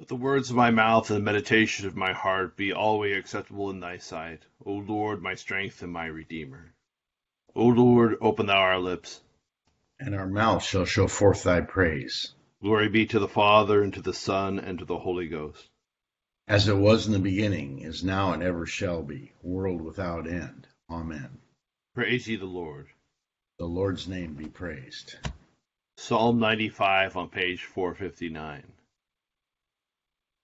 Let the words of my mouth and the meditation of my heart be always acceptable in thy sight, O Lord, my strength and my redeemer. O Lord, open thou our lips, and our mouth shall show forth thy praise. Glory be to the Father, and to the Son, and to the Holy Ghost. As it was in the beginning, is now, and ever shall be, world without end. Amen. Praise ye the Lord. The Lord's name be praised. Psalm 95 on page 459.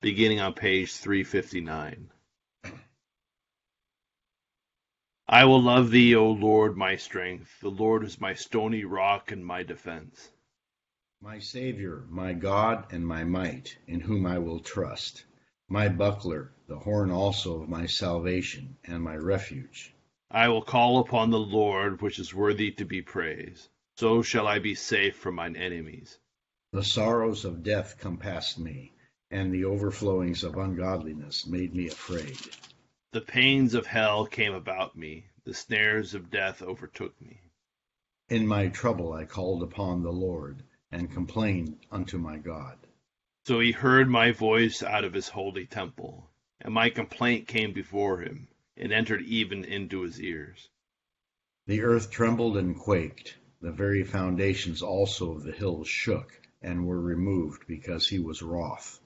beginning on page 359. I will love thee, O Lord, my strength. The Lord is my stony rock and my defense. My Savior, my God, and my might, in whom I will trust. My buckler, the horn also of my salvation, and my refuge. I will call upon the Lord, which is worthy to be praised. So shall I be safe from mine enemies. The sorrows of death compassed me and the overflowings of ungodliness made me afraid. The pains of hell came about me, the snares of death overtook me. In my trouble I called upon the Lord, and complained unto my God. So he heard my voice out of his holy temple, and my complaint came before him, and entered even into his ears. The earth trembled and quaked, the very foundations also of the hills shook, and were removed, because he was wroth.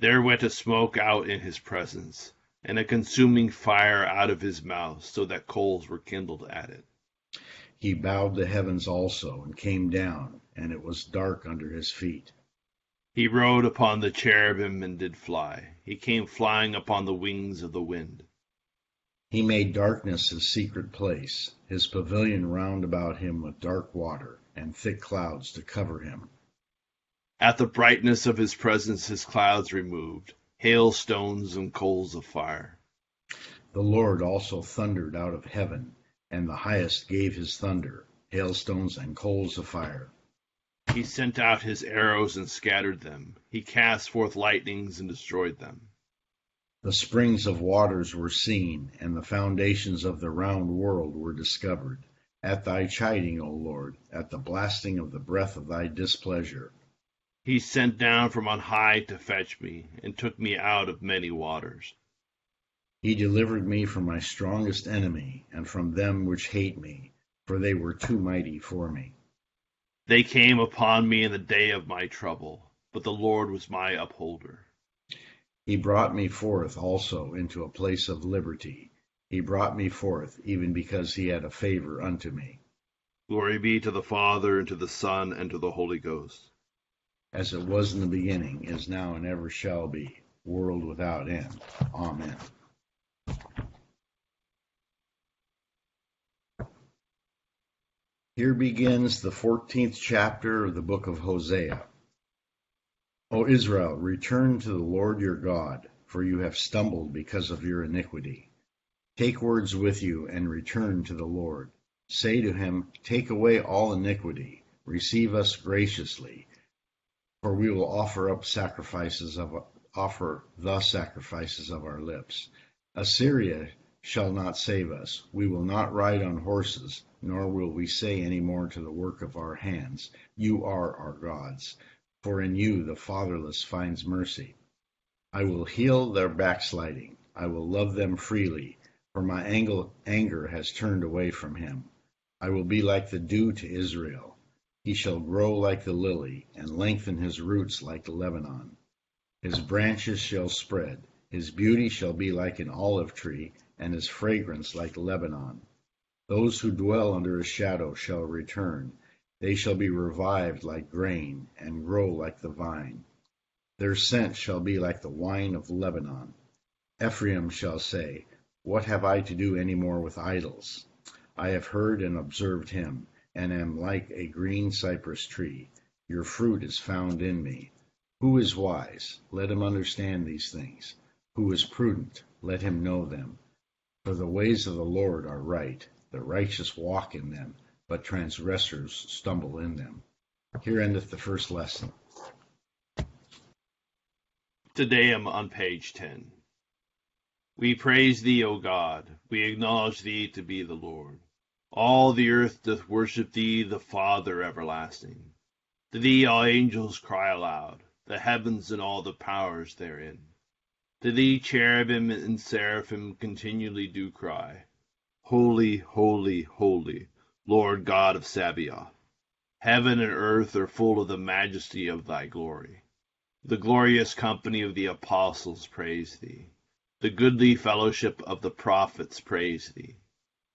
There went a smoke out in his presence, and a consuming fire out of his mouth, so that coals were kindled at it. He bowed the heavens also, and came down, and it was dark under his feet. He rode upon the cherubim and did fly. He came flying upon the wings of the wind. He made darkness his secret place, his pavilion round about him with dark water, and thick clouds to cover him. At the brightness of his presence his clouds removed, hailstones and coals of fire. The Lord also thundered out of heaven, and the highest gave his thunder, hailstones and coals of fire. He sent out his arrows and scattered them. He cast forth lightnings and destroyed them. The springs of waters were seen, and the foundations of the round world were discovered. At thy chiding, O Lord, at the blasting of the breath of thy displeasure. He sent down from on high to fetch me, and took me out of many waters. He delivered me from my strongest enemy, and from them which hate me, for they were too mighty for me. They came upon me in the day of my trouble, but the Lord was my upholder. He brought me forth also into a place of liberty. He brought me forth, even because he had a favor unto me. Glory be to the Father, and to the Son, and to the Holy Ghost as it was in the beginning, is now, and ever shall be, world without end. Amen. Here begins the 14th chapter of the book of Hosea. O Israel, return to the Lord your God, for you have stumbled because of your iniquity. Take words with you and return to the Lord. Say to him, Take away all iniquity, receive us graciously for we will offer up sacrifices of offer the sacrifices of our lips. Assyria shall not save us. We will not ride on horses, nor will we say any more to the work of our hands, You are our gods. For in you the fatherless finds mercy. I will heal their backsliding. I will love them freely, for my anger has turned away from him. I will be like the dew to Israel. He shall grow like the lily, and lengthen his roots like Lebanon. His branches shall spread. His beauty shall be like an olive tree, and his fragrance like Lebanon. Those who dwell under his shadow shall return. They shall be revived like grain, and grow like the vine. Their scent shall be like the wine of Lebanon. Ephraim shall say, What have I to do any more with idols? I have heard and observed him, and am like a green cypress tree. Your fruit is found in me. Who is wise? Let him understand these things. Who is prudent? Let him know them. For the ways of the Lord are right. The righteous walk in them, but transgressors stumble in them. Here endeth the first lesson. Te Deum on page 10. We praise thee, O God. We acknowledge thee to be the Lord. All the earth doth worship thee, the Father everlasting. To thee all angels cry aloud, the heavens and all the powers therein. To thee cherubim and seraphim continually do cry, Holy, holy, holy, Lord God of Sabaoth. Heaven and earth are full of the majesty of thy glory. The glorious company of the apostles praise thee. The goodly fellowship of the prophets praise thee.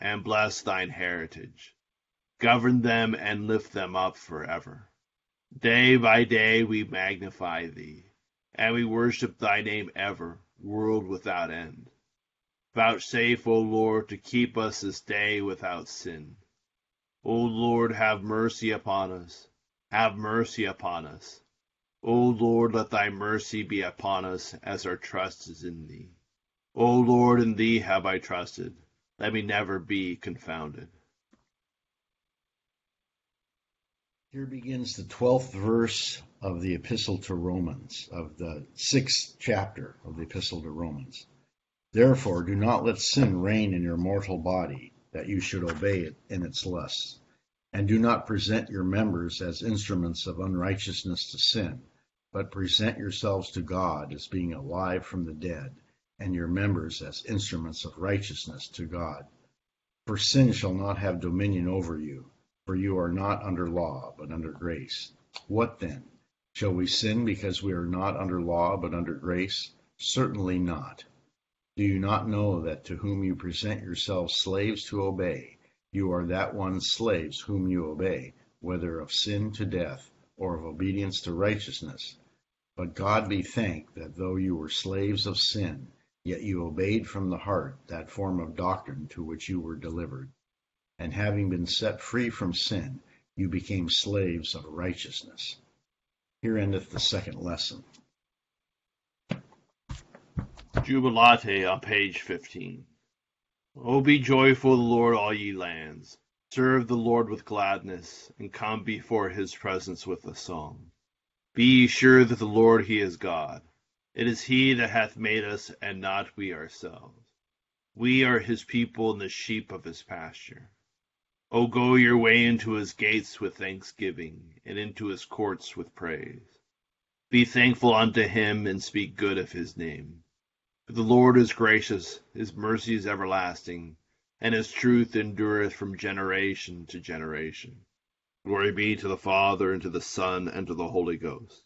and bless thine heritage. Govern them and lift them up forever. Day by day we magnify thee, and we worship thy name ever, world without end. Vouchsafe, O Lord, to keep us this day without sin. O Lord, have mercy upon us. Have mercy upon us. O Lord, let thy mercy be upon us as our trust is in thee. O Lord, in thee have I trusted. Let me never be confounded. Here begins the 12th verse of the Epistle to Romans, of the sixth chapter of the Epistle to Romans. Therefore, do not let sin reign in your mortal body, that you should obey it in its lusts. And do not present your members as instruments of unrighteousness to sin, but present yourselves to God as being alive from the dead, and your members as instruments of righteousness to God. For sin shall not have dominion over you for you are not under law, but under grace. What then? Shall we sin because we are not under law, but under grace? Certainly not. Do you not know that to whom you present yourselves slaves to obey, you are that one's slaves whom you obey, whether of sin to death, or of obedience to righteousness? But God be thanked that though you were slaves of sin, yet you obeyed from the heart that form of doctrine to which you were delivered and having been set free from sin, you became slaves of righteousness. Here endeth the second lesson. Jubilate on page 15. O be joyful Lord, all ye lands. Serve the Lord with gladness, and come before his presence with a song. Be ye sure that the Lord he is God. It is he that hath made us, and not we ourselves. We are his people and the sheep of his pasture. O go your way into his gates with thanksgiving, and into his courts with praise. Be thankful unto him, and speak good of his name. For the Lord is gracious, his mercy is everlasting, and his truth endureth from generation to generation. Glory be to the Father, and to the Son, and to the Holy Ghost,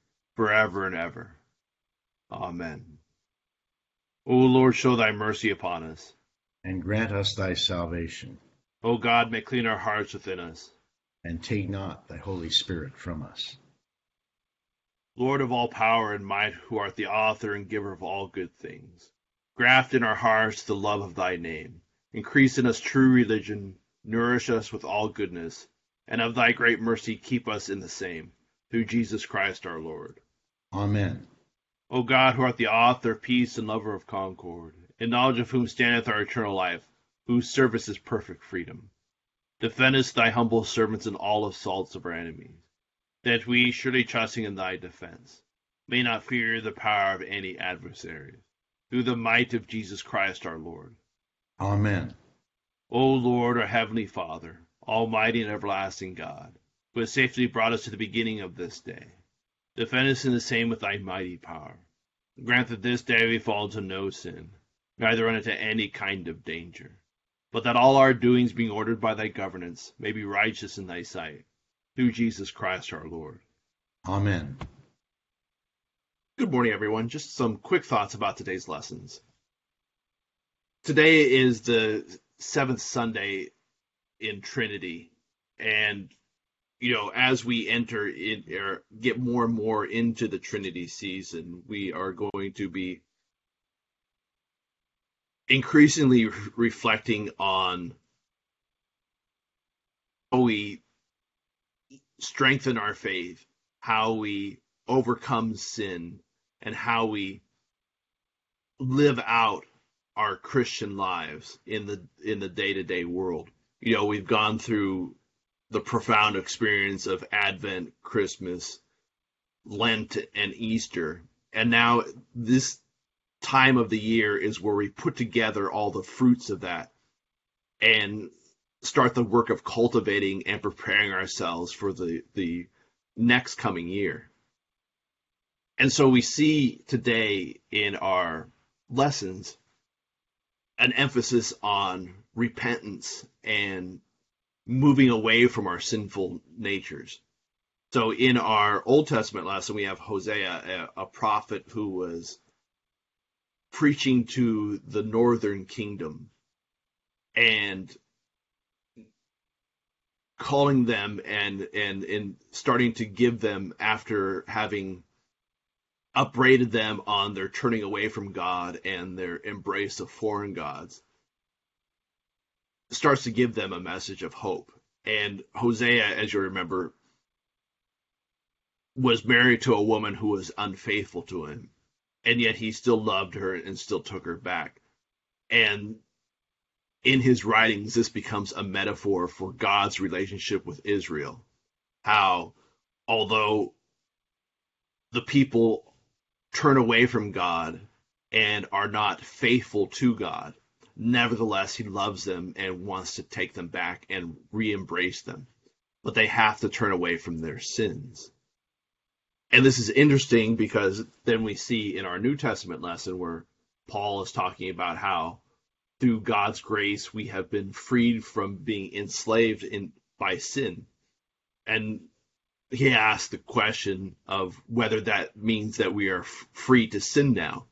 forever and ever. Amen. O Lord, show thy mercy upon us. And grant us thy salvation. O God, may clean our hearts within us. And take not thy Holy Spirit from us. Lord of all power and might, who art the author and giver of all good things, graft in our hearts the love of thy name, increase in us true religion, nourish us with all goodness, and of thy great mercy keep us in the same, through Jesus Christ our Lord. Amen. O God, who art the author of peace and lover of concord, in knowledge of whom standeth our eternal life, whose service is perfect freedom, defendest thy humble servants in all assaults of our enemies that we, surely trusting in thy defense, may not fear the power of any adversaries, through the might of Jesus Christ our Lord. Amen. O Lord, our heavenly Father, almighty and everlasting God, who has safely brought us to the beginning of this day, defend us in the same with thy mighty power. Grant that this day we fall into no sin, neither run into any kind of danger, but that all our doings being ordered by thy governance may be righteous in thy sight through Jesus Christ our Lord. Amen. Good morning, everyone. Just some quick thoughts about today's lessons. Today is the seventh Sunday in Trinity, and you know, as we enter in or get more and more into the Trinity season, we are going to be increasingly reflecting on how we strengthen our faith, how we overcome sin, and how we live out our Christian lives in the in the day-to-day world. You know, we've gone through the profound experience of Advent, Christmas, Lent, and Easter. And now this time of the year is where we put together all the fruits of that and start the work of cultivating and preparing ourselves for the the next coming year. And so we see today in our lessons an emphasis on repentance and moving away from our sinful natures. So in our Old Testament lesson, we have Hosea, a, a prophet who was preaching to the northern kingdom and calling them and and and starting to give them after having upbraided them on their turning away from God and their embrace of foreign gods starts to give them a message of hope and Hosea as you remember was married to a woman who was unfaithful to him and yet he still loved her and still took her back and in his writings, this becomes a metaphor for God's relationship with Israel. How, although the people turn away from God and are not faithful to God, nevertheless, he loves them and wants to take them back and re embrace them. But they have to turn away from their sins. And this is interesting because then we see in our New Testament lesson where Paul is talking about how through God's grace we have been freed from being enslaved in by sin. And he asked the question of whether that means that we are f- free to sin now,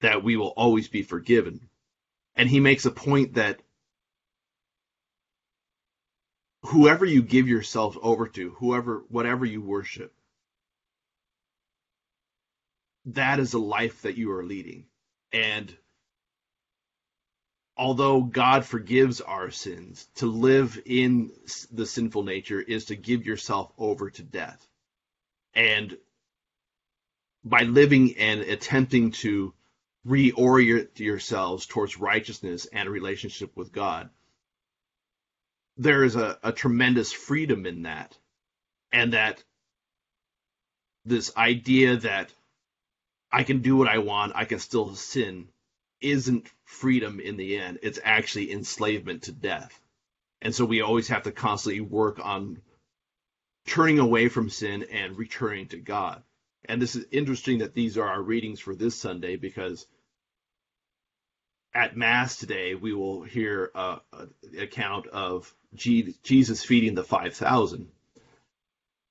that we will always be forgiven. And he makes a point that whoever you give yourself over to, whoever, whatever you worship, that is a life that you are leading. And although God forgives our sins, to live in the sinful nature is to give yourself over to death. And by living and attempting to reorient yourselves towards righteousness and a relationship with God, there is a, a tremendous freedom in that. And that this idea that I can do what I want, I can still sin, isn't freedom in the end. It's actually enslavement to death. And so we always have to constantly work on turning away from sin and returning to God. And this is interesting that these are our readings for this Sunday because at Mass today we will hear a, a account of Jesus feeding the 5,000.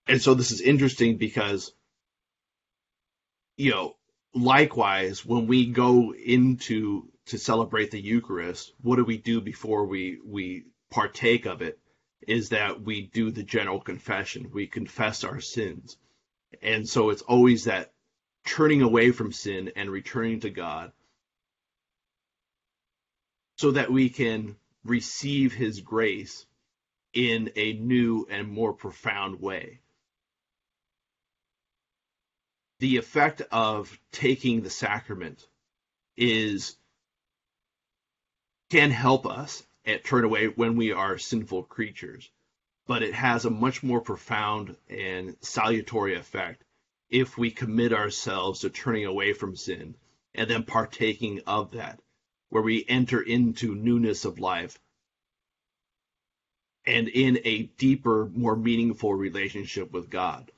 And so this is interesting because, you know, likewise, when we go into to celebrate the Eucharist, what do we do before we we partake of it? Is that we do the general confession. We confess our sins. And so it's always that turning away from sin and returning to God so that we can receive his grace in a new and more profound way. The effect of taking the sacrament is can help us at turn away when we are sinful creatures but it has a much more profound and salutary effect if we commit ourselves to turning away from sin and then partaking of that where we enter into newness of life and in a deeper more meaningful relationship with god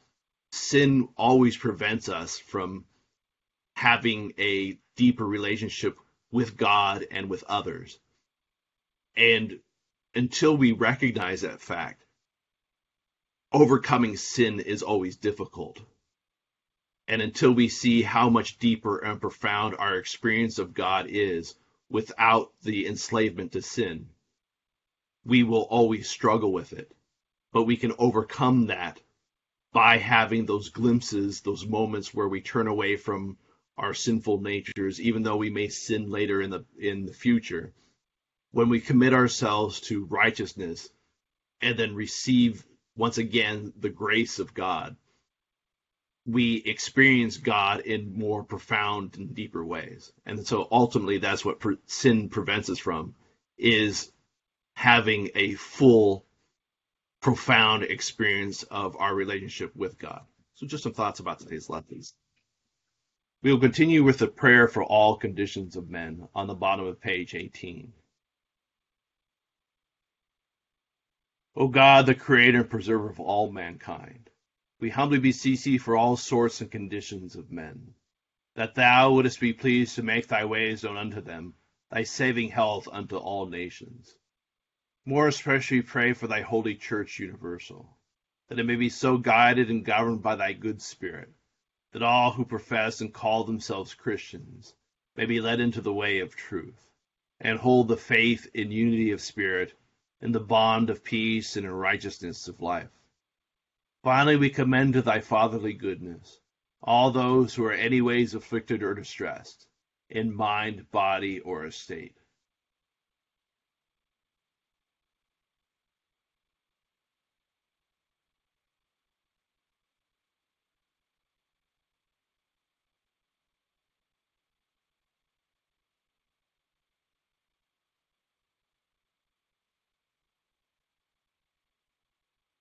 sin always prevents us from having a deeper relationship with God and with others. And until we recognize that fact, overcoming sin is always difficult. And until we see how much deeper and profound our experience of God is without the enslavement to sin, we will always struggle with it. But we can overcome that by having those glimpses, those moments where we turn away from our sinful natures, even though we may sin later in the in the future. When we commit ourselves to righteousness and then receive once again the grace of God, we experience God in more profound and deeper ways. And so ultimately that's what sin prevents us from is having a full profound experience of our relationship with God. So, just some thoughts about today's lessons. We will continue with the prayer for all conditions of men on the bottom of page 18. O God, the creator and preserver of all mankind, we humbly beseech thee for all sorts and conditions of men, that thou wouldest be pleased to make thy ways known unto them, thy saving health unto all nations. More especially pray for thy holy church universal, that it may be so guided and governed by thy good spirit, that all who profess and call themselves Christians may be led into the way of truth, and hold the faith in unity of spirit, in the bond of peace and in righteousness of life. Finally, we commend to thy fatherly goodness all those who are anyways afflicted or distressed, in mind, body, or estate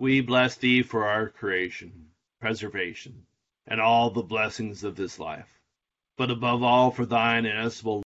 We bless thee for our creation, preservation, and all the blessings of this life, but above all for thine inestimable